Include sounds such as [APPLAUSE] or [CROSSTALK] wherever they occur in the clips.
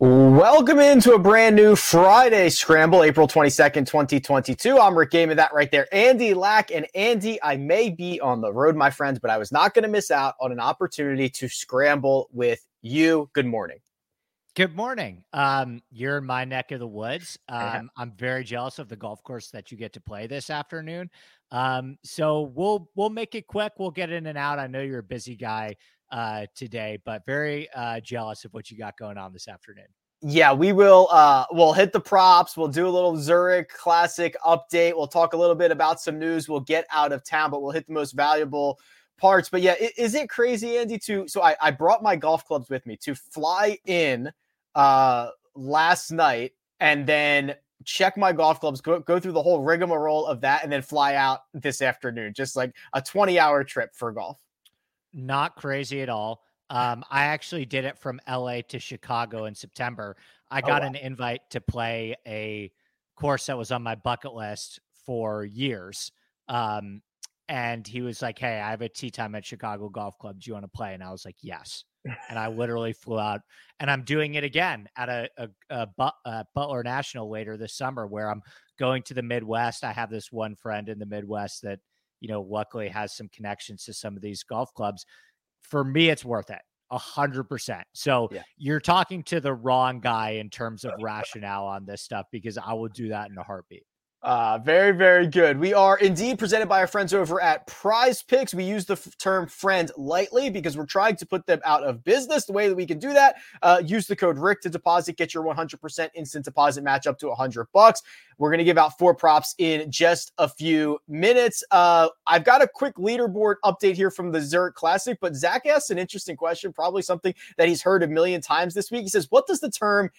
Welcome into a brand new Friday Scramble, April 22nd, 2022. I'm Rick Gehman, that right there. Andy Lack and Andy, I may be on the road, my friends, but I was not going to miss out on an opportunity to scramble with you. Good morning. Good morning. Um, you're in my neck of the woods. Um, I'm very jealous of the golf course that you get to play this afternoon. Um, so we'll we'll make it quick. We'll get in and out. I know you're a busy guy uh, today, but very uh, jealous of what you got going on this afternoon. Yeah, we will. Uh, we'll hit the props. We'll do a little Zurich Classic update. We'll talk a little bit about some news. We'll get out of town, but we'll hit the most valuable parts. But yeah, is it crazy, Andy? To so I, I brought my golf clubs with me to fly in uh, last night and then check my golf clubs, go, go through the whole rigmarole of that, and then fly out this afternoon. Just like a 20 hour trip for golf. Not crazy at all. [LAUGHS] Um, I actually did it from LA to Chicago in September. I oh, got oh, wow. an invite to play a course that was on my bucket list for years. Um, and he was like, Hey, I have a tee time at Chicago Golf Club. Do you want to play? And I was like, Yes. and I [LAUGHS] literally flew out and I'm doing it again at a, a, a, a, uh, Butler National later this summer where I'm going to the Midwest. I have this one friend in the Midwest that, you know, luckily has some connections to some of these golf clubs for me, it's worth it. A hundred percent. So yeah. you're talking to the wrong guy in terms of [LAUGHS] rationale on this stuff because I will do that in a heartbeat. Uh, very, very good. We are indeed presented by our friends over at Prize Picks. We use the f- term friend lightly because we're trying to put them out of business. The way that we can do that, uh, use the code RICK to deposit, get your 100% instant deposit match up to 100 bucks. We're going to give out four props in just a few minutes. Uh, I've got a quick leaderboard update here from the Zurich Classic, but Zach asked an interesting question, probably something that he's heard a million times this week. He says, What does the term,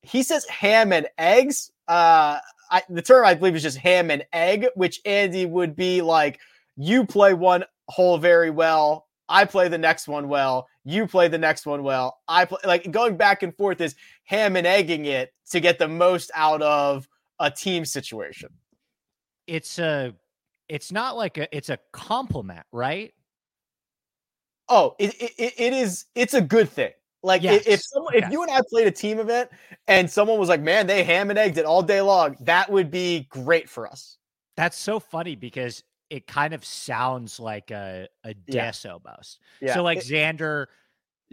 he says ham and eggs? Uh, I, the term I believe is just ham and egg, which Andy would be like, you play one hole very well, I play the next one well, you play the next one well, I play like going back and forth is ham and egging it to get the most out of a team situation. It's a it's not like a it's a compliment, right? Oh, it, it, it is it's a good thing. Like yes. if someone, if you and I played a team event and someone was like, "Man, they ham and egged it all day long," that would be great for us. That's so funny because it kind of sounds like a a yeah. almost. Yeah. So like it, Xander,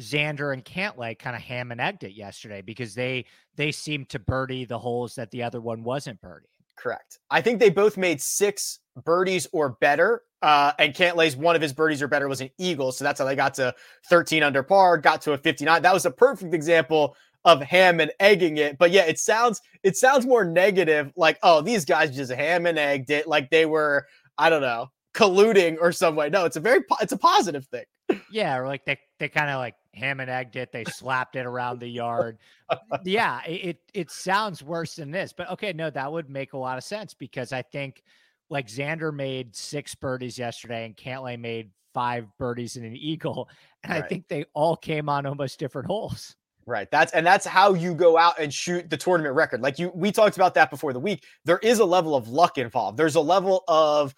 Xander and Cantlay kind of ham and egged it yesterday because they they seemed to birdie the holes that the other one wasn't birdie. Correct. I think they both made six birdies or better. Uh, and Cantlay's one of his birdies or better was an eagle. So that's how they got to 13 under par, got to a 59. That was a perfect example of ham and egging it. But yeah, it sounds it sounds more negative, like, oh, these guys just ham and egged it, like they were, I don't know, colluding or some way. No, it's a very it's a positive thing. Yeah, or like they they kind of like ham and egged it. They slapped it around the yard. [LAUGHS] yeah, it it sounds worse than this, but okay, no, that would make a lot of sense because I think like Xander made six birdies yesterday and Cantlay made five birdies and an eagle, and right. I think they all came on almost different holes. Right. That's and that's how you go out and shoot the tournament record. Like you we talked about that before the week. There is a level of luck involved. There's a level of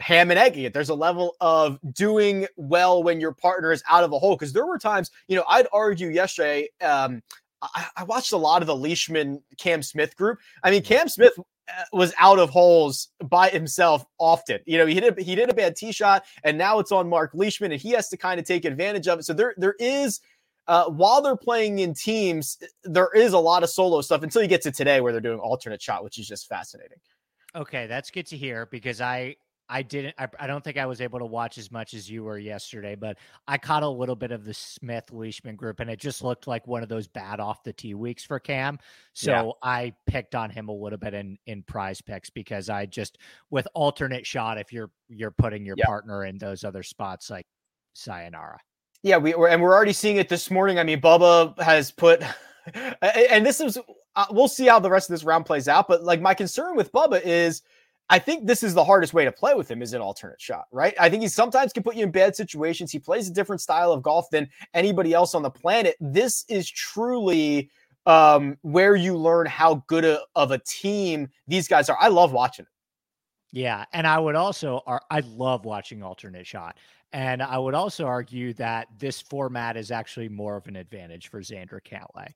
ham and egging it. There's a level of doing well when your partner is out of a hole. Because there were times, you know, I'd argue yesterday. Um, I, I, watched a lot of the Leishman Cam Smith group. I mean, Cam Smith uh, was out of holes by himself often. You know, he did a, he did a bad tee shot, and now it's on Mark Leishman, and he has to kind of take advantage of it. So there there is. Uh, while they're playing in teams, there is a lot of solo stuff until you get to today where they're doing alternate shot, which is just fascinating. Okay, that's good to hear because I I didn't. I, I, don't think I was able to watch as much as you were yesterday, but I caught a little bit of the Smith Leishman group, and it just looked like one of those bad off the tee weeks for Cam. So yeah. I picked on him a little bit in in prize picks because I just with alternate shot, if you're you're putting your yeah. partner in those other spots, like sayonara. Yeah, we were, and we're already seeing it this morning. I mean, Bubba has put, [LAUGHS] and this is uh, we'll see how the rest of this round plays out. But like my concern with Bubba is I think this is the hardest way to play with him is an alternate shot, right? I think he sometimes can put you in bad situations. He plays a different style of golf than anybody else on the planet. This is truly um, where you learn how good a, of a team these guys are. I love watching it. Yeah, and I would also I love watching alternate shot. And I would also argue that this format is actually more of an advantage for Xander Cantlay.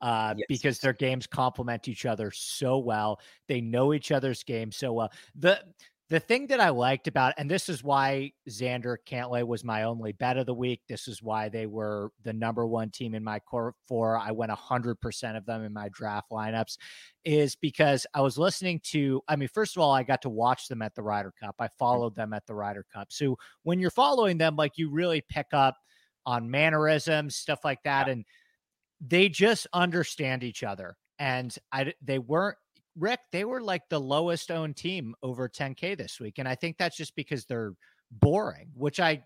Uh, yes. because their games complement each other so well. They know each other's game so well. The the thing that I liked about, and this is why Xander Cantlay was my only bet of the week. This is why they were the number one team in my core four. I went 100% of them in my draft lineups, is because I was listening to, I mean, first of all, I got to watch them at the Ryder Cup. I mm. followed them at the Ryder Cup. So when you're following them, like you really pick up on mannerisms, stuff like that. Yeah. And they just understand each other. And I, they weren't Rick, they were like the lowest owned team over 10K this week. And I think that's just because they're boring, which I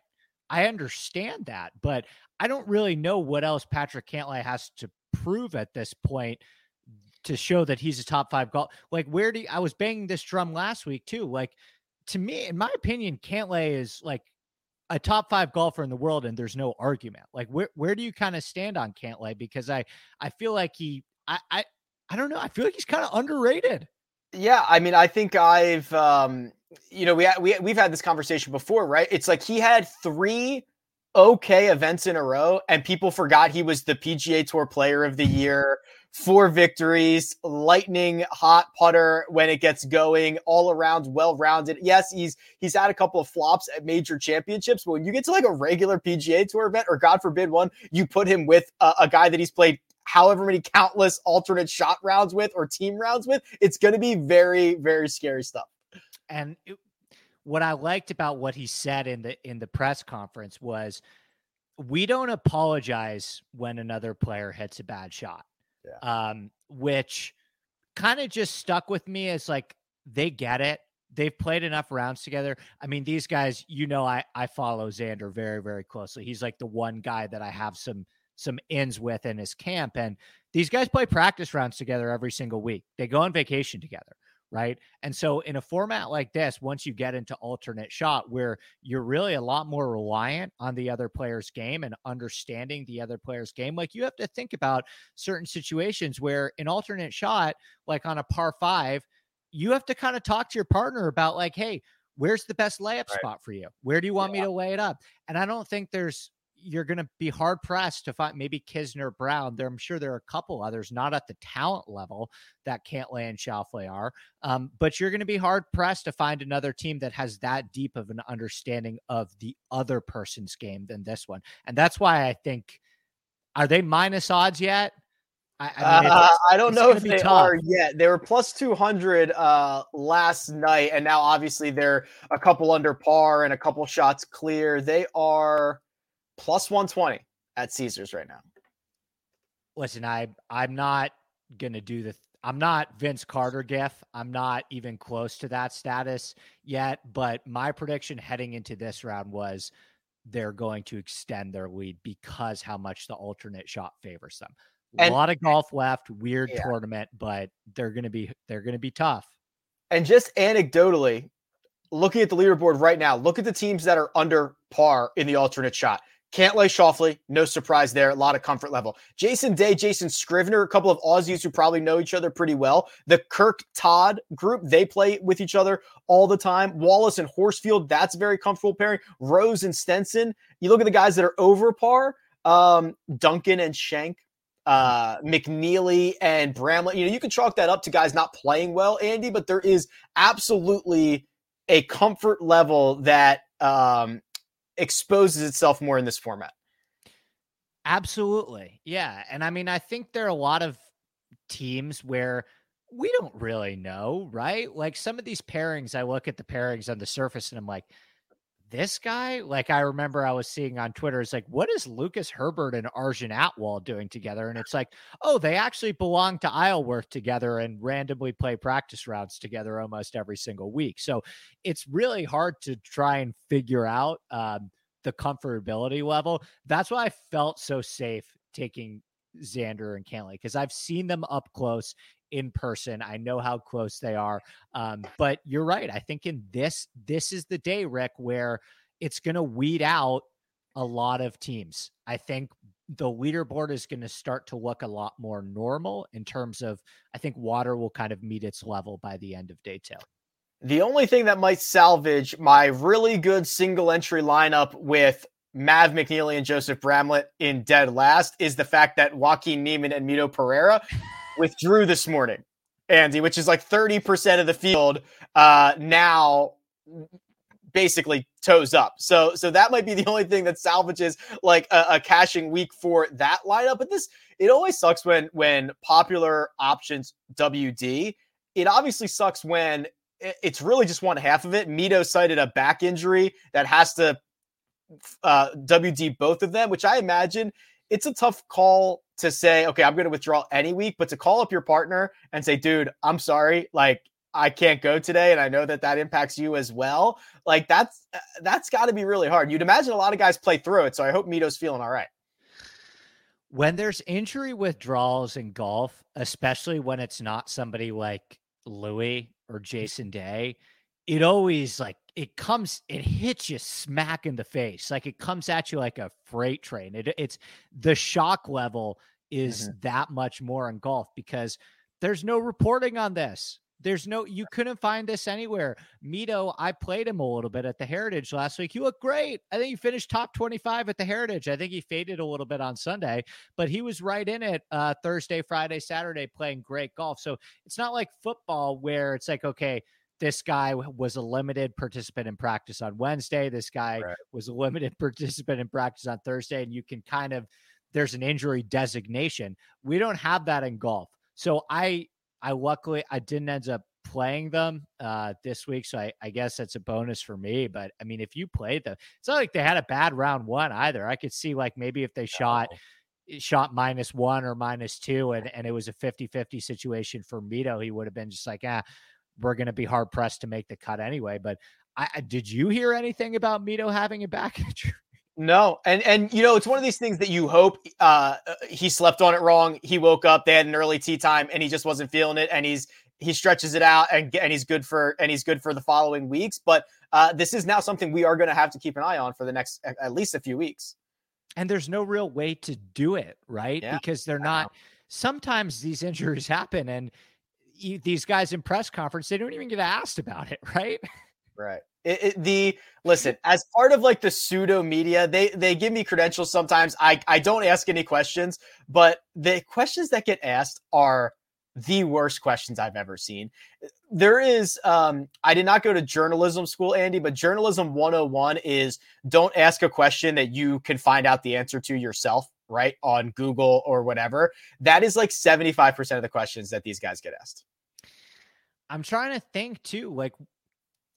I understand that, but I don't really know what else Patrick Cantlay has to prove at this point to show that he's a top five golf. Like, where do you, I was banging this drum last week too? Like, to me, in my opinion, Cantlay is like a top five golfer in the world, and there's no argument. Like, where where do you kind of stand on Cantlay? Because I I feel like he I I I don't know. I feel like he's kind of underrated. Yeah, I mean, I think I've, um, you know, we we we've had this conversation before, right? It's like he had three okay events in a row, and people forgot he was the PGA Tour Player of the Year, four victories, lightning hot putter when it gets going, all around well rounded. Yes, he's he's had a couple of flops at major championships, but when you get to like a regular PGA Tour event, or God forbid one, you put him with a, a guy that he's played however many countless alternate shot rounds with or team rounds with, it's going to be very, very scary stuff. And it, what I liked about what he said in the in the press conference was, we don't apologize when another player hits a bad shot. Yeah. Um, which kind of just stuck with me as like they get it. They've played enough rounds together. I mean, these guys, you know, I I follow Xander very very closely. He's like the one guy that I have some some ins with in his camp. And these guys play practice rounds together every single week. They go on vacation together, right? And so in a format like this, once you get into alternate shot where you're really a lot more reliant on the other player's game and understanding the other player's game, like you have to think about certain situations where in alternate shot, like on a par five, you have to kind of talk to your partner about like, hey, where's the best layup right. spot for you? Where do you want yeah. me to lay it up? And I don't think there's you're going to be hard pressed to find maybe Kisner Brown. There, I'm sure there are a couple others, not at the talent level that Cantlay and Schauffele are, um, but you're going to be hard pressed to find another team that has that deep of an understanding of the other person's game than this one. And that's why I think, are they minus odds yet? I, I, mean, uh, I don't know if they tough. are yet. They were plus 200 uh, last night, and now obviously they're a couple under par and a couple shots clear. They are plus 120 at Caesars right now. Listen, I I'm not gonna do the I'm not Vince Carter Giff. I'm not even close to that status yet. But my prediction heading into this round was they're going to extend their lead because how much the alternate shot favors them. And, a lot of golf left, weird yeah. tournament, but they're gonna be they're gonna be tough. And just anecdotally, looking at the leaderboard right now, look at the teams that are under par in the alternate shot. Cantlay Schauffele, no surprise there. A lot of comfort level. Jason Day, Jason Scrivener, a couple of Aussies who probably know each other pretty well. The Kirk Todd group, they play with each other all the time. Wallace and Horsfield, that's very comfortable pairing. Rose and Stenson. You look at the guys that are over par. Um, Duncan and Schenk, uh, McNealy and Bramlett. You know, you can chalk that up to guys not playing well, Andy, but there is absolutely a comfort level that um, exposes itself more in this format. Absolutely. Yeah. And I mean, I think there are a lot of teams where we don't really know, right? Like some of these pairings, I look at the pairings on the surface and I'm like, this guy, like I remember I was seeing on Twitter, is like, what is Lucas Herbert and Arjun Atwal doing together? And it's like, oh, they actually belong to Isleworth together and randomly play practice rounds together almost every single week. So it's really hard to try and figure out um, the comfortability level. That's why I felt so safe taking Xander and Cantlay because I've seen them up close in person. I know how close they are. Um, but you're right. I think in this, this is the day, Rick, where it's going to weed out a lot of teams. I think the leaderboard is going to start to look a lot more normal in terms of, I think water will kind of meet its level by the end of day two. The only thing that might salvage my really good single entry lineup with Mav McNealy and Joseph Bramlett in dead last is the fact that Joaquin Niemann and Mito Pereira withdrew this morning, Andy, which is like 30% of the field uh, now basically toes up. So so that might be the only thing that salvages like a, a, cashing week for that lineup. But this it always sucks when when popular options WD. It obviously sucks when it's really just one half of it. Mito cited a back injury that has to uh, WD both of them, which I imagine it's a tough call to say, okay, I'm going to withdraw any week, but to call up your partner and say, dude, I'm sorry, like I can't go today, and I know that that impacts you as well. Like that's uh, that's got to be really hard. You'd imagine a lot of guys play through it, so I hope Mito's feeling all right. When there's injury withdrawals in golf, especially when it's not somebody like Louis or Jason Day, it always like it comes it hits you smack in the face. Like it comes at you like a freight train. It, it's the shock level is mm-hmm. that much more in golf because there's no reporting on this. There's no you couldn't find this anywhere. Mito i played him a little bit at the heritage last week. He looked great. I think he finished top 25 at the heritage. I think he faded a little bit on sunday but he was right in it uh, thursday friday saturday playing great golf. So it's not like football where it's like okay this guy was a limited participant in practice on Wednesday. This guy right. was a limited [LAUGHS] participant in practice on Thursday. And you can kind of, there's an injury designation. We don't have that in golf. So I, I luckily, I didn't end up playing them uh, this week. So I, I guess that's a bonus for me. But I mean, if you played them, it's not like they had a bad round one either. I could see like maybe if they shot, eh, shot minus one or minus two and, and it was a 50 50 situation for Mito, he would have been just like, ah, we're going to be hard pressed to make the cut anyway. But I, did you hear anything about Mito having a back injury? No, and and you know it's one of these things that you hope uh, uh, he slept on it wrong. He woke up, they had an early tee time, and he just wasn't feeling it, and he's he stretches it out and and he's good for and he's good for the following weeks. But uh, this is now something we are going to have to keep an eye on for the next at least a few weeks. And there's no real way to do it, right? Yeah, because they're not. Sometimes these injuries happen, and these guys in press conference, they don't even get asked about it, [LAUGHS] right? Right. It, it, the listen as part of like the pseudo media, they they give me credentials sometimes. I I don't ask any questions, but the questions that get asked are the worst questions I've ever seen. There is um I did not go to journalism school Andy, but journalism 101 is don't ask a question that you can find out the answer to yourself right on Google or whatever. That is like 75% of the questions that these guys get asked. I'm trying to think too, like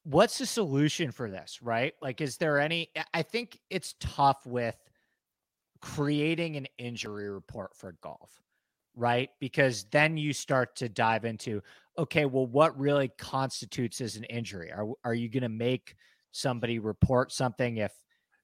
what's the solution for this, right? Like is there any I think it's tough with creating an injury report for golf, right? Because then you start to dive into okay, well what really constitutes as an injury? Are are you going to make somebody report something if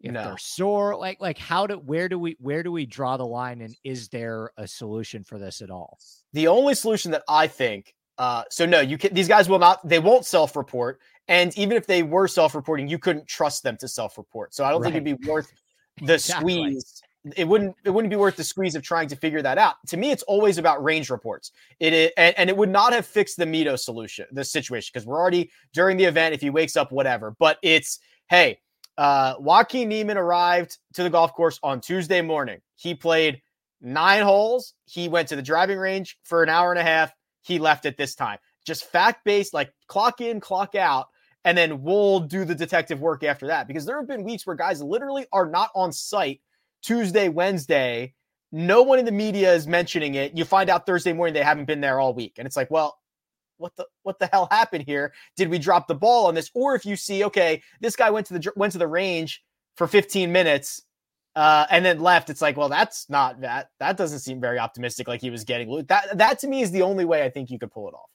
if no. they're sore like like how do where do we where do we draw the line and is there a solution for this at all the only solution that i think uh so no you can these guys will not they won't self-report and even if they were self-reporting you couldn't trust them to self-report so i don't right. think it'd be worth [LAUGHS] the exactly. squeeze it wouldn't it wouldn't be worth the squeeze of trying to figure that out to me it's always about range reports it is and, and it would not have fixed the mito solution the situation because we're already during the event if he wakes up whatever but it's hey uh, Joaquin Niemann arrived to the golf course on Tuesday morning. He played nine holes. He went to the driving range for an hour and a half. He left at this time. Just fact based, like clock in, clock out, and then we'll do the detective work after that. Because there have been weeks where guys literally are not on site Tuesday, Wednesday. No one in the media is mentioning it. You find out Thursday morning they haven't been there all week. And it's like, well, what the what the hell happened here? Did we drop the ball on this? Or if you see, okay, this guy went to the went to the range for 15 minutes uh, and then left, it's like, well, that's not that. That doesn't seem very optimistic. Like he was getting that. That to me is the only way I think you could pull it off.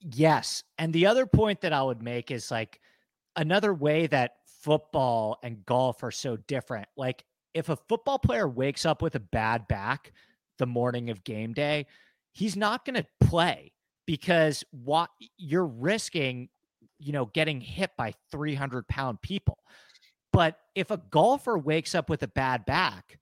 Yes, and the other point that I would make is like another way that football and golf are so different. Like if a football player wakes up with a bad back the morning of game day, he's not going to play because what you're risking, you know, getting hit by 300 pound people. But if a golfer wakes up with a bad back,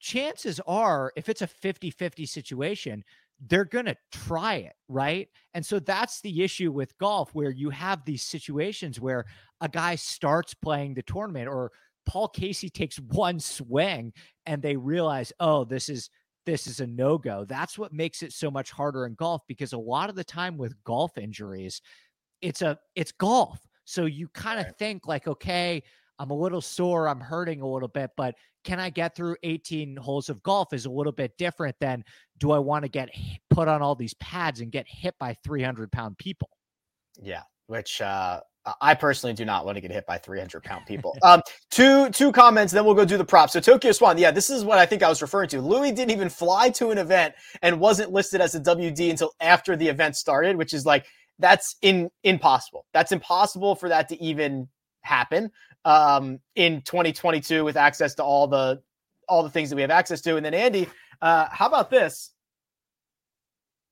chances are, if it's a 50 50 situation, they're going to try it, right? And so that's the issue with golf where you have these situations where a guy starts playing the tournament or Paul Casey takes [LAUGHS] one swing and they realize, "Oh, this is this is a no-go." That's what makes it so much harder in golf because a lot of the time with golf injuries, it's a it's golf. So you kind of right. think like, "Okay, I'm a little sore, I'm hurting a little bit, but can I get through 18 holes of golf is a little bit different than do I want to get put on all these pads and get hit by 300 pound people? Yeah, which uh, I personally do not want to get hit by 300 pound people. [LAUGHS] um, two two comments, then we'll go do the props. So Tokyo Swan, yeah, this is what I think I was referring to. Louis didn't even fly to an event and wasn't listed as a WD until after the event started, which is like that's in impossible. That's impossible for that to even happen um, in 2022 with access to all the all the things that we have access to. And then Andy, uh, how about this?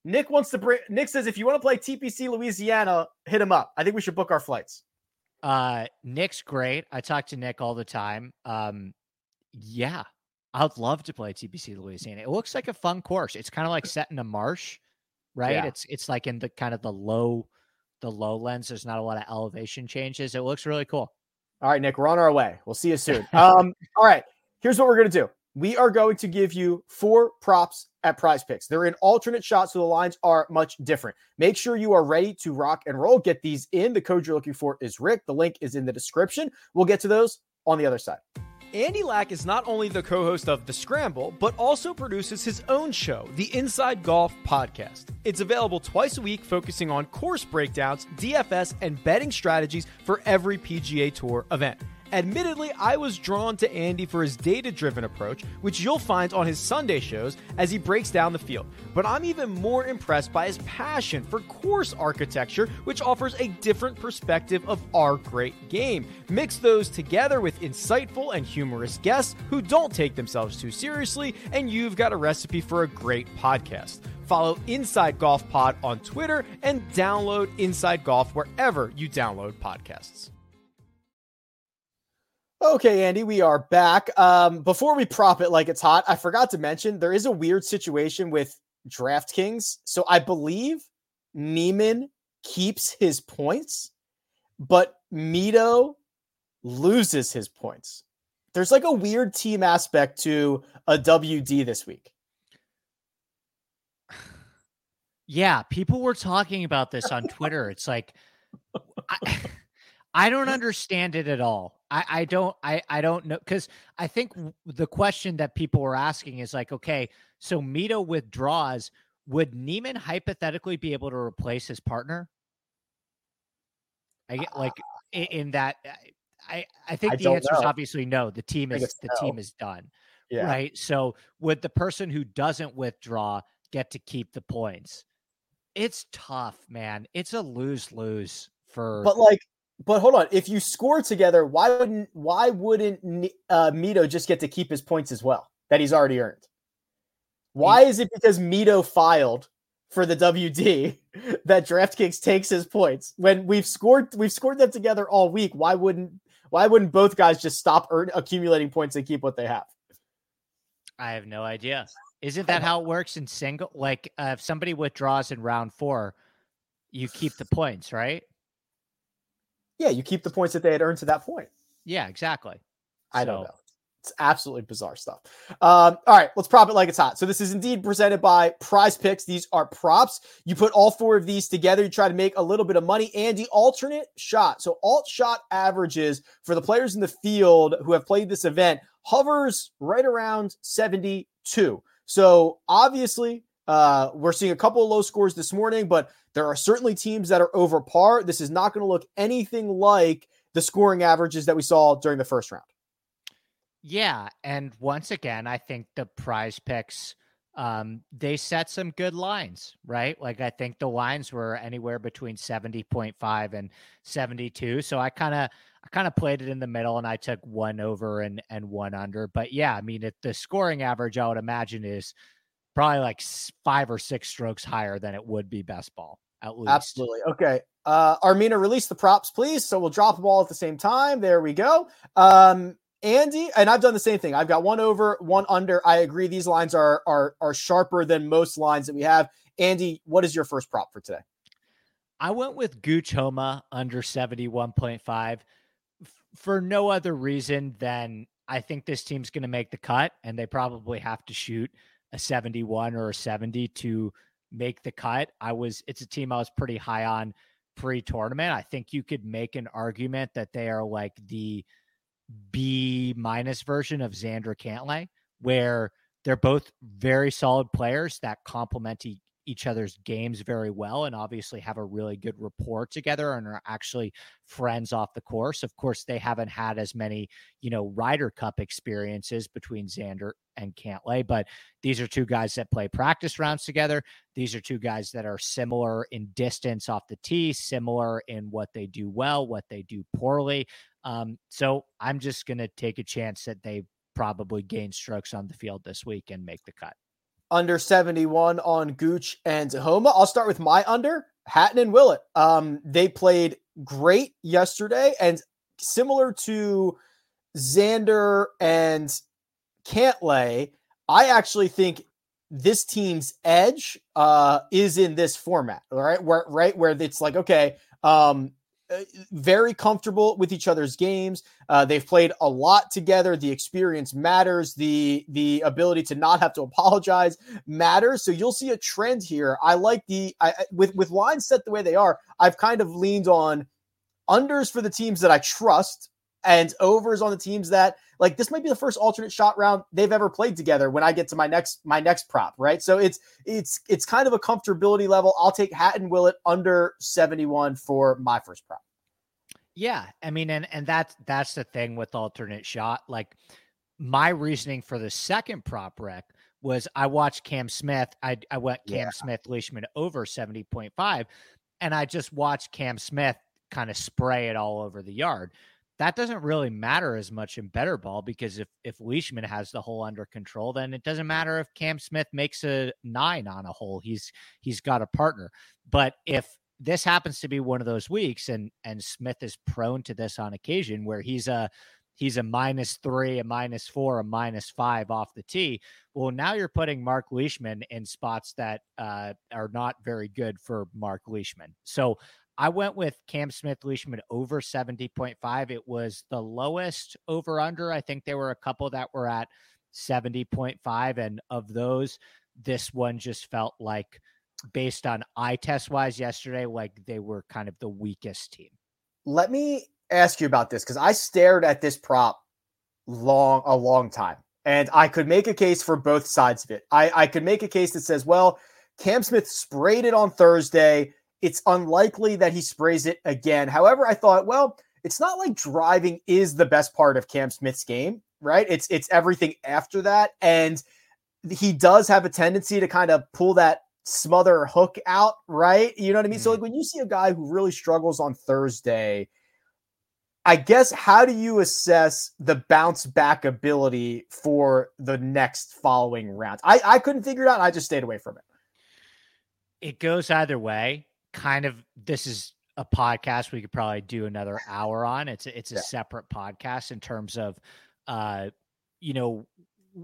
Nick wants to bring. Nick says if you want to play TPC Louisiana, hit him up. I think we should book our flights. Uh, Nick's great. I talk to Nick all the time. Um, yeah, I'd love to play TPC Louisiana. It looks like a fun course. It's kind of like set in a marsh, right? Yeah. It's it's like in the kind of the low the lowlands. There's not a lot of elevation changes. It looks really cool. All right, Nick, we're on our way. We'll see you soon. Um, all right, here's what we're gonna do. We are going to give you four props at prize picks. They're in alternate shots, so the lines are much different. Make sure you are ready to rock and roll. Get these in. The code you're looking for is Rick. The link is in the description. We'll get to those on the other side. Andy Lack is not only the co host of The Scramble, but also produces his own show, the Inside Golf Podcast. It's available twice a week, focusing on course breakdowns, DFS, and betting strategies for every PGA Tour event. Admittedly, I was drawn to Andy for his data driven approach, which you'll find on his Sunday shows as he breaks down the field. But I'm even more impressed by his passion for course architecture, which offers a different perspective of our great game. Mix those together with insightful and humorous guests who don't take themselves too seriously, and you've got a recipe for a great podcast. Follow Inside Golf Pod on Twitter and download Inside Golf wherever you download podcasts. Okay, Andy, we are back. Um, before we prop it like it's hot, I forgot to mention there is a weird situation with DraftKings. So I believe Niemann keeps his points, but Mito loses his points. There's like a weird team aspect to a WD this week. [SIGHS] Yeah, people were talking about this on Twitter. It's like I, [LAUGHS] I don't [LAUGHS] understand it at all. I, I don't I, I don't know because I think the question that people were asking is like, okay, so Mito withdraws. Would Niemann hypothetically be able to replace his partner? I get like uh, in that I I think I the answer know. is obviously no. The team is the no. team is done. Yeah. Right. So would the person who doesn't withdraw get to keep the points? It's tough, man. It's a lose lose for But like but hold on, if you score together, why wouldn't why wouldn't uh, Mito just get to keep his points as well that he's already earned? Why is it because Mito filed for the WD [LAUGHS] that DraftKings takes his points when we've scored we've scored them together all week? Why wouldn't why wouldn't both guys just stop earn, accumulating points and keep what they have? I have no idea. Isn't that how it works in single? Like uh, if somebody withdraws in round four, you keep the points, right? Yeah, you keep the points that they had earned to that point. Yeah, exactly. I so. don't know. It's absolutely bizarre stuff. Um, all right, let's prop it like it's hot. So this is indeed presented by Prize Picks. These are props. You put all four of these together, you try to make a little bit of money. And the alternate shot. So alt shot averages for the players in the field who have played this event hovers right around 72. So obviously, uh, we're seeing a couple of low scores this morning, but there are certainly teams that are over par. This is not going to look anything like the scoring averages that we saw during the first round. Yeah, and once again, I think the prize picks um they set some good lines, right? Like I think the lines were anywhere between 70.5 and 72. So I kind of I kind of played it in the middle and I took one over and and one under. But yeah, I mean, if the scoring average I would imagine is probably like five or six strokes higher than it would be best ball at least. Absolutely. Okay. Uh, Armina, release the props, please. So we'll drop them all at the same time. There we go. Um, Andy, and I've done the same thing. I've got one over, one under. I agree. These lines are are are sharper than most lines that we have. Andy, what is your first prop for today? I went with Gooch Homa under 71.5 f- for no other reason than I think this team's going to make the cut and they probably have to shoot a 71 or a 70 to make the cut. I was it's a team I was pretty high on pre-tournament. I think you could make an argument that they are like the B minus version of Xander Cantlay, where they're both very solid players that complement e- each other's games very well and obviously have a really good rapport together and are actually friends off the course. Of course, they haven't had as many, you know, Ryder Cup experiences between Xander and Cantlay, but these are two guys that play practice rounds together. These are two guys that are similar in distance off the tee, similar in what they do well, what they do poorly. Um, so I'm just going to take a chance that they probably gain strokes on the field this week and make the cut. Under 71 on Gooch and Homa. I'll start with my under Hatton and Willett. Um, they played great yesterday, and similar to Xander and Cantlay, I actually think this team's edge uh, is in this format, right? Where right where it's like, okay, um, very comfortable with each other's games. Uh, they've played a lot together. The experience matters. The the ability to not have to apologize matters. So you'll see a trend here. I like the I, with with lines set the way they are. I've kind of leaned on unders for the teams that I trust and overs on the teams that like this might be the first alternate shot round they've ever played together when I get to my next my next prop, right? So it's it's it's kind of a comfortability level. I'll take Hatton Willett under 71 for my first prop. Yeah, I mean and and that's that's the thing with alternate shot. Like my reasoning for the second prop rec was I watched Cam Smith. I I went Cam yeah. Smith Leishman over 70.5 and I just watched Cam Smith kind of spray it all over the yard that doesn't really matter as much in better ball because if if Leishman has the hole under control, then it doesn't matter if Cam Smith makes a nine on a hole. He's he's got a partner. But if this happens to be one of those weeks, and and Smith is prone to this on occasion, where he's a he's a minus three, a minus four, a minus five off the tee. Well, now you're putting Mark Leishman in spots that uh, are not very good for Mark Leishman. So I went with Cam Smith Leishman over 70.5. It was the lowest over under. I think there were a couple that were at 70.5. And of those, this one just felt like, based on eye test wise yesterday, like they were kind of the weakest team. Let me ask you about this because I stared at this prop long, a long time. And I could make a case for both sides of it. I, I could make a case that says, well, Cam Smith sprayed it on Thursday it's unlikely that he sprays it again. However, I thought, well, it's not like driving is the best part of Cam Smith's game, right? It's it's everything after that, and he does have a tendency to kind of pull that smother hook out, right? You know what I mean? Mm-hmm. So like when you see a guy who really struggles on Thursday, I guess how do you assess the bounce back ability for the next following round? I, I couldn't figure it out. I just stayed away from it. It goes either way kind of this is a podcast we could probably do another hour on. It's a, it's a yeah. separate podcast in terms of, uh, you know,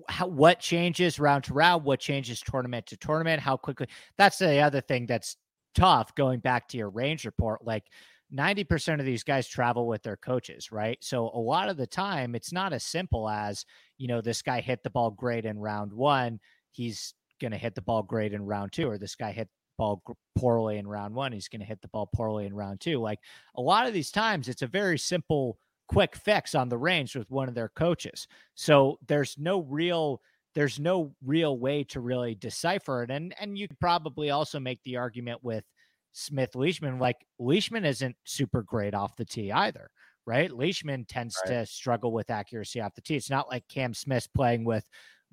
how, what changes round to round, what changes tournament to tournament, how quickly. That's the other thing that's tough. Going back to your range report, like 90% of these guys travel with their coaches, right? So a lot of the time, it's not as simple as, you know, this guy hit the ball great in round one. He's going to hit the ball great in round two, or this guy hit ball poorly in round one, he's going to hit the ball poorly in round two. Like a lot of these times, it's a very simple, quick fix on the range with one of their coaches. So there's no real there's no real way to really decipher it. And and you could probably also make the argument with Smith Leishman, like Leishman isn't super great off the tee either, right? Leishman tends right. to struggle with accuracy off the tee. It's not like Cam Smith's playing with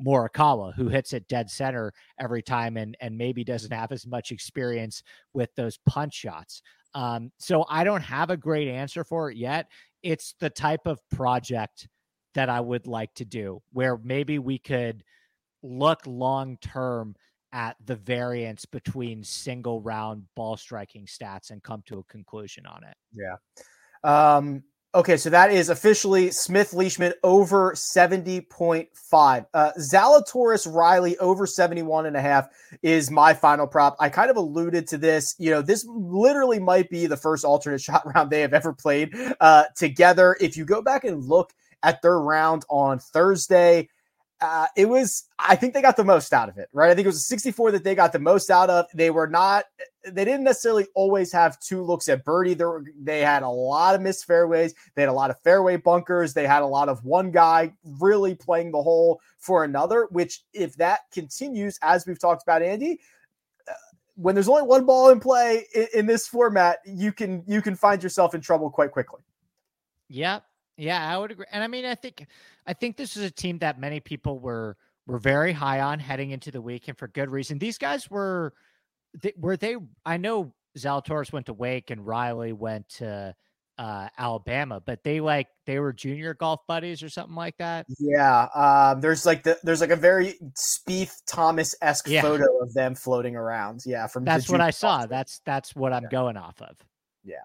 Morikawa, who hits it dead center every time and and maybe doesn't have as much experience with those punch shots. Um, so I don't have a great answer for it yet. It's the type of project that I would like to do where maybe we could look long term at the variance between single round ball striking stats and come to a conclusion on it. Yeah. Um, Okay, so that is officially Smith Leishman over 70.5. Uh, Zalatoris Riley over 71 and a half is my final prop. I kind of alluded to this. You know, this literally might be the first alternate [LAUGHS] shot round they have ever played uh, together. If you go back and look at their round on Thursday, uh, it was, I think they got the most out of it, right? I think it was a 64 that they got the most out of. They were not, they didn't necessarily always have two looks at birdie. There were, they had a lot of missed fairways. They had a lot of fairway bunkers. They had a lot of one guy really playing the hole for another, which if that continues, as we've talked about, Andy, uh, when there's only one ball in play in, in this format, you can, you can find yourself in trouble quite quickly. Yep. Yeah, I would agree. And I mean, I think I think this is a team that many people were were very high on heading into the week, and for good reason. These guys were they, were they. I know Zalatoris went to Wake and Riley went to uh, Alabama, but they like they were junior golf buddies or something like that. Yeah, um, there's like the there's like a very Spieth Thomas esque yeah. photo of them floating around. Yeah, from that's what I saw. That's that's what I'm yeah. going off of. Yeah.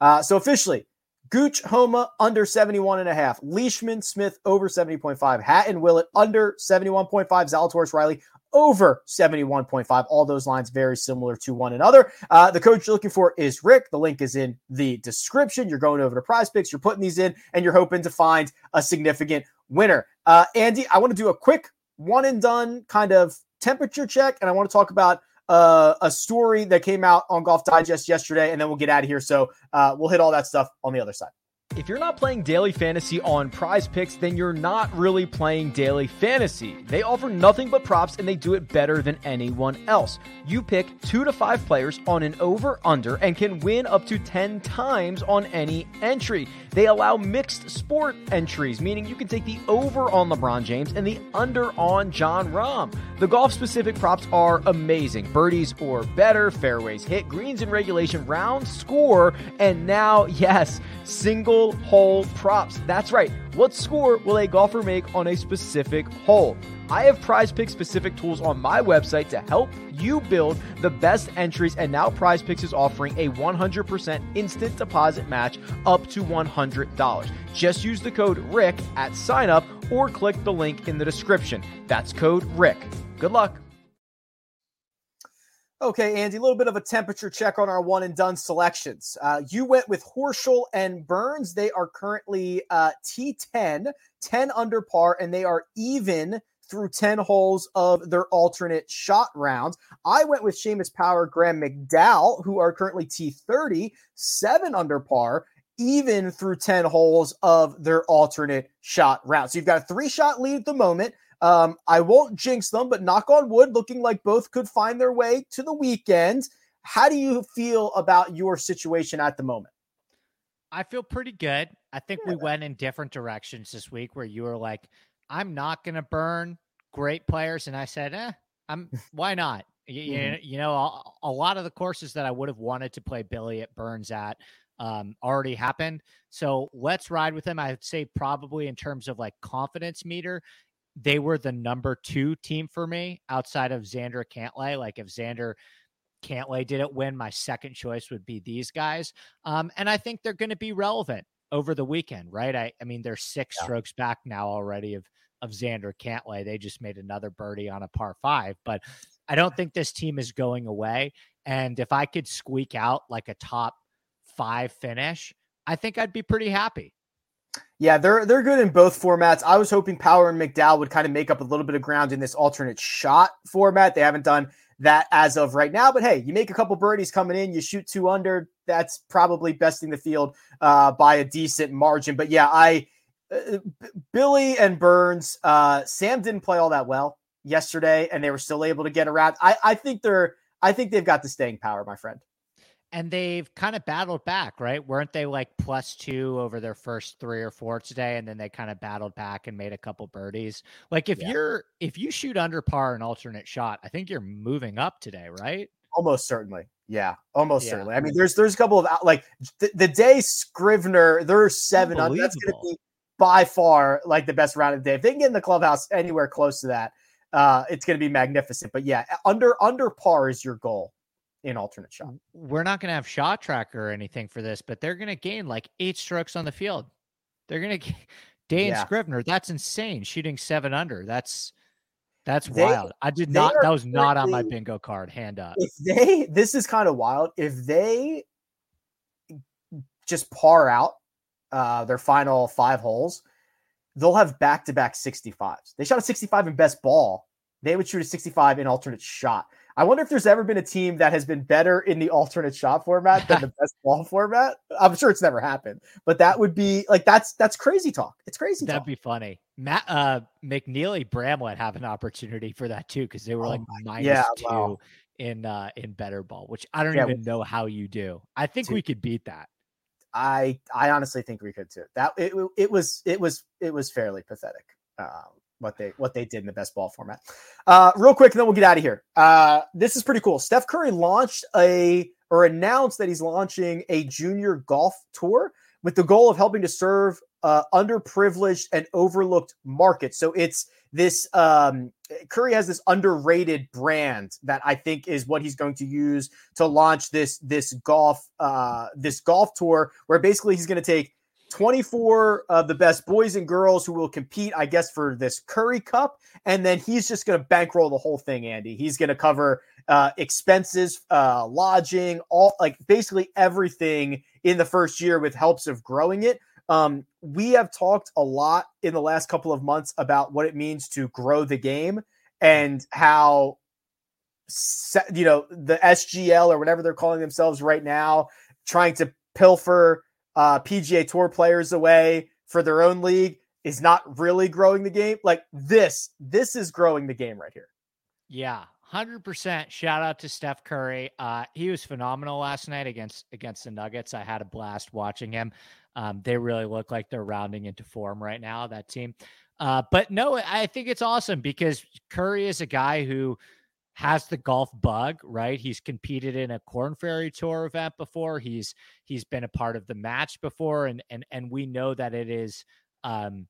Uh, so officially, Gooch, Homa under 71 and a half. Leishman, Smith over 70.5. Hatton, Willett under 71.5. Zalatoris, Riley over 71.5. All those lines very similar to one another. Uh, the coach you're looking for is Rick. The link is in the description. You're going over to prize picks, you're putting these in, and you're hoping to find a significant winner. Uh, Andy, I want to do a quick one and done kind of temperature check, and I want to talk about uh, a story that came out on Golf Digest yesterday, and then we'll get out of here. So uh, we'll hit all that stuff on the other side. If you're not playing daily fantasy on prize picks, then you're not really playing daily fantasy. They offer nothing but props and they do it better than anyone else. You pick two to five players on an over under and can win up to 10 times on any entry. They allow mixed sport entries, meaning you can take the over on LeBron James and the under on Jon Rahm. The golf specific props are amazing birdies or better, fairways hit, greens in regulation, round score, and now, [LAUGHS] yes, single hole props. That's right. What score will a golfer make on a specific hole? I have prize pick specific tools on my website to help you build the best entries, and now Prize Picks is offering a 100% instant deposit match up to $100. Just use the code RICK at sign up or click the link in the description. That's code RICK. Good luck. Okay, Andy, a little bit of a temperature check on our one and done selections. Uh, you went with Horschel and Burns. They are currently uh, T10, 10 under par, and they are even through 10 holes of their alternate shot rounds. I went with Seamus Power, Graham McDowell, who are currently T30, 7 under par, even through 10 holes of their alternate shot rounds. So you've got a three shot lead at the moment. Um, I won't jinx them, but knock on wood, looking like both could find their way to the weekend. How do you feel about your situation at the moment? I feel pretty good. I think yeah. we went in different directions this week where you were like, I'm not going to burn great players. And I said, eh, I'm, [LAUGHS] why not? You, mm-hmm. you, know, a, a, lot of the courses that I would have wanted to play Billy at Burns at um, already happened. So let's ride with him. I'd say probably in terms of like confidence meter, they were the number two team for me outside of Xander Cantlay. Like if Xander Cantlay didn't win, my second choice would be these guys. Um, and I think they're going to be relevant over the weekend, right? I, I mean, they're six yeah. strokes back now already of of Xander Cantlay. They just made another birdie on a par five, but I don't think this team is going away. And if I could squeak out like a top five finish, I think I'd be pretty happy. Yeah, they're they're good in both formats. I was hoping Power and McDowell would kind of make up a little bit of ground in this alternate shot format. They haven't done that as of right now, but hey, you make a couple birdies coming in, you shoot two under. That's probably besting the field uh, by a decent margin. But yeah, I uh, Billy and Burns, uh, Sam didn't play all that well yesterday, and they were still able to get around. I, I think they're I think they've got the staying power, my friend and they've kind of battled back, right? Weren't they like plus two over their first three or four today, and then they kind of battled back and made a couple birdies? Like if yeah. you're if you shoot under par an alternate shot, I think you're moving up today, right? Almost certainly. Yeah, almost yeah. certainly. I mean, there's there's a couple of like the, the day Scrivener, they're seven under. That's going to be by far like the best round of the day. If they can get in the clubhouse anywhere close to that, uh, it's going to be magnificent. But yeah, under under par is your goal in alternate shot. We're not going to have shot tracker or anything for this, but they're going to gain like eight strokes on the field. They're going to [LAUGHS] Dane yeah. Scrivener. That's insane. Shooting seven under. That's that's they, wild. I did not. That was not on my bingo card. Hand up. If they, this is kind of wild. If they just par out uh, their final five holes, they'll have back to back 65s. They shot a 65 in best ball. They would shoot a 65 in alternate shot. I wonder if there's ever been a team that has been better in the alternate shot format than the [LAUGHS] best ball format. I'm sure it's never happened, but that would be like that's that's crazy talk. It's crazy. That'd talk. be funny. Matt uh, McNealy Bramlett have an opportunity for that too because they were oh like minus yeah, two wow. in uh, in better ball, which I don't yeah, even know how you do. I think we could beat that. I I honestly think we could too. That it, it was it was it was fairly pathetic. Um, what they what they did in the best ball format. Uh, real quick, and then we'll get out of here. Uh, this is pretty cool. Steph Curry launched a or announced that he's launching a junior golf tour with the goal of helping to serve uh, underprivileged and overlooked markets. So it's this um, Curry has this underrated brand that I think is what he's going to use to launch this this golf uh, this golf tour, where basically he's going to take 24 of the best boys and girls who will compete, I guess, for this Curry Cup. And then he's just going to bankroll the whole thing, Andy. He's going to cover uh, expenses, uh, lodging, all like basically everything in the first year with helps of growing it. Um, we have talked a lot in the last couple of months about what it means to grow the game and how, you know, the SGL or whatever they're calling themselves right now, trying to pilfer uh, PGA Tour players away for their own league is not really growing the game. Like this, this is growing the game right here. Yeah, hundred percent. Shout out to Steph Curry. Uh, he was phenomenal last night against against the Nuggets. I had a blast watching him. Um, they really look like they're rounding into form right now. That team. Uh, but no, I think it's awesome because Curry is a guy who has the golf bug, right? He's competed in a Korn Ferry Tour event before. He's he's been a part of the match before, and and and we know that it is um,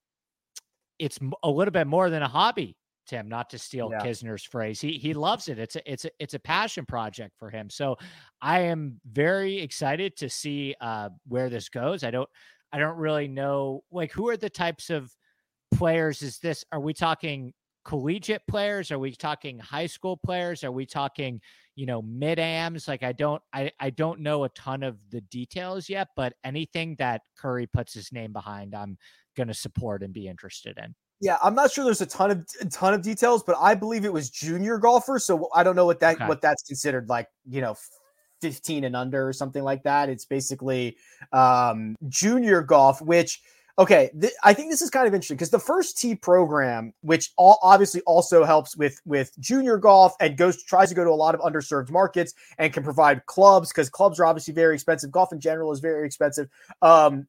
it's a little bit more than a hobby. Tim, not to steal yeah. Kisner's phrase, he he loves it. It's a it's a it's a passion project for him. So I am very excited to see uh, where this goes. I don't I don't really know like who are the types of players is this are we talking collegiate players? Are we talking high school players? Are we talking, you know, mid ams? Like I don't I, I don't know a ton of the details yet, but anything that Curry puts his name behind, I'm gonna support and be interested in. Yeah, I'm not sure there's a ton of a ton of details, but I believe it was junior golfers. So I don't know what that okay. what that's considered like, you know, 15 and under or something like that. It's basically um junior golf, which okay th- i think this is kind of interesting because the first tee program which all, obviously also helps with with junior golf and goes tries to go to a lot of underserved markets and can provide clubs because clubs are obviously very expensive golf in general is very expensive um,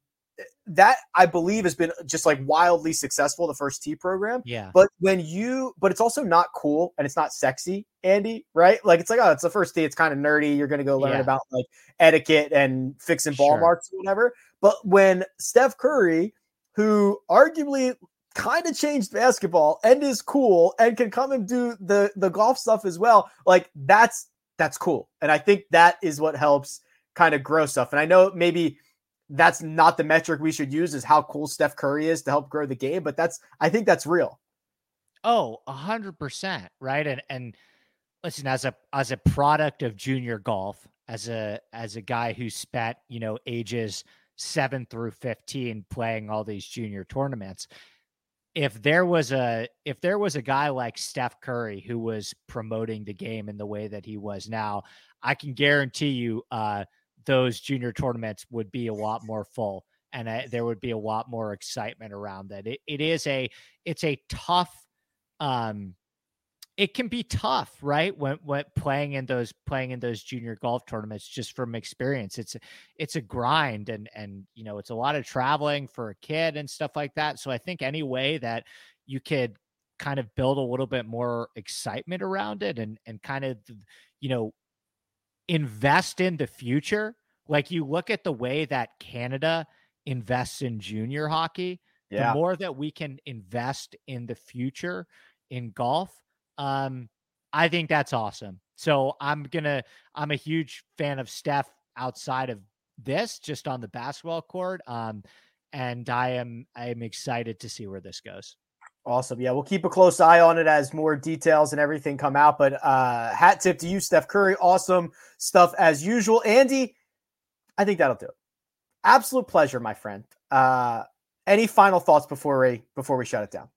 that I believe has been just like wildly successful, the first tee program. Yeah. But when you, but it's also not cool and it's not sexy, Andy, right? Like it's like, oh, it's the first tee. It's kind of nerdy. You're going to go learn yeah. about like etiquette and fixing ball sure. marks or whatever. But when Steph Curry who arguably kind of changed basketball and is cool and can come and do the the golf stuff as well like that's that's cool. And i think that is what helps kind of grow stuff. And i know maybe that's not the metric we should use is how cool steph curry is to help grow the game but that's i think that's real. Oh a hundred percent right? And and listen as a as a product of junior golf as a as a guy who spent you know ages 7 through 15 playing all these junior tournaments if there was a if there was a guy like Steph Curry who was promoting the game in the way that he was now, I can guarantee you uh, those junior tournaments would be a lot more full and uh, there would be a lot more excitement around that. It, it is a it's a tough um it can be tough, right? When when playing in those playing in those junior golf tournaments, just from experience, it's it's a grind, and and you know it's a lot of traveling for a kid and stuff like that. So I think any way that you could kind of build a little bit more excitement around it, and and kind of you know invest in the future. Like you look at the way that Canada invests in junior hockey, yeah. the more that we can invest in the future in golf um, I think that's awesome. so I'm gonna I'm a huge fan of Steph outside of this, just on the basketball court. Um, and I am I am excited to see where this goes. Awesome. Yeah, we'll keep a close eye on it as more details and everything come out. But uh hat tip to you, Steph Curry. Awesome stuff as usual. Andy, I think that'll do it. Absolute pleasure, my friend. Uh any final thoughts before we before we shut it down?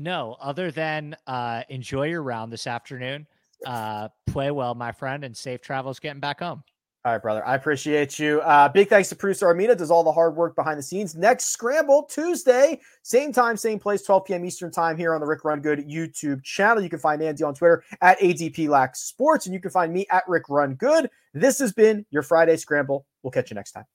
No, other than uh enjoy your round this afternoon. Uh play well, my friend, and safe travels getting back home. All right, brother. I appreciate you. Uh, big thanks to producer Armina, does all the hard work behind the scenes. Next Scramble Tuesday, same time, same place, 12 p.m. Eastern time here on the Rick Run Good YouTube channel. You can find Andy on Twitter at ADPLax Sports, and you can find me at Rick Run Good. This has been your Friday Scramble. We'll catch you next time.